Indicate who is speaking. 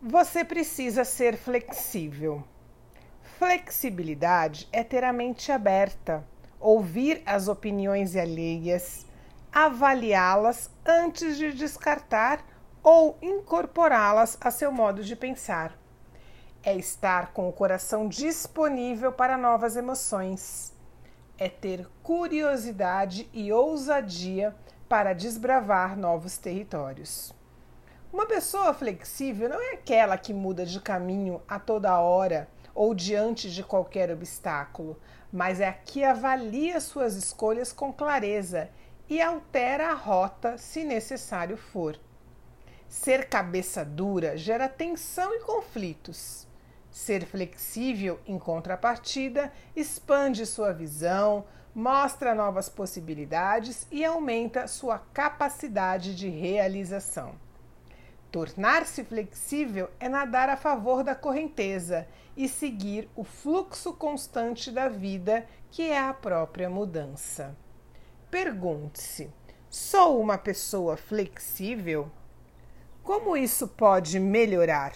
Speaker 1: Você precisa ser flexível. Flexibilidade é ter a mente aberta, ouvir as opiniões alheias, avaliá-las antes de descartar ou incorporá-las a seu modo de pensar. É estar com o coração disponível para novas emoções. É ter curiosidade e ousadia para desbravar novos territórios. Uma pessoa flexível não é aquela que muda de caminho a toda hora ou diante de qualquer obstáculo, mas é a que avalia suas escolhas com clareza e altera a rota se necessário for. Ser cabeça dura gera tensão e conflitos. Ser flexível, em contrapartida, expande sua visão, mostra novas possibilidades e aumenta sua capacidade de realização. Tornar-se flexível é nadar a favor da correnteza e seguir o fluxo constante da vida, que é a própria mudança. Pergunte-se: sou uma pessoa flexível? Como isso pode melhorar?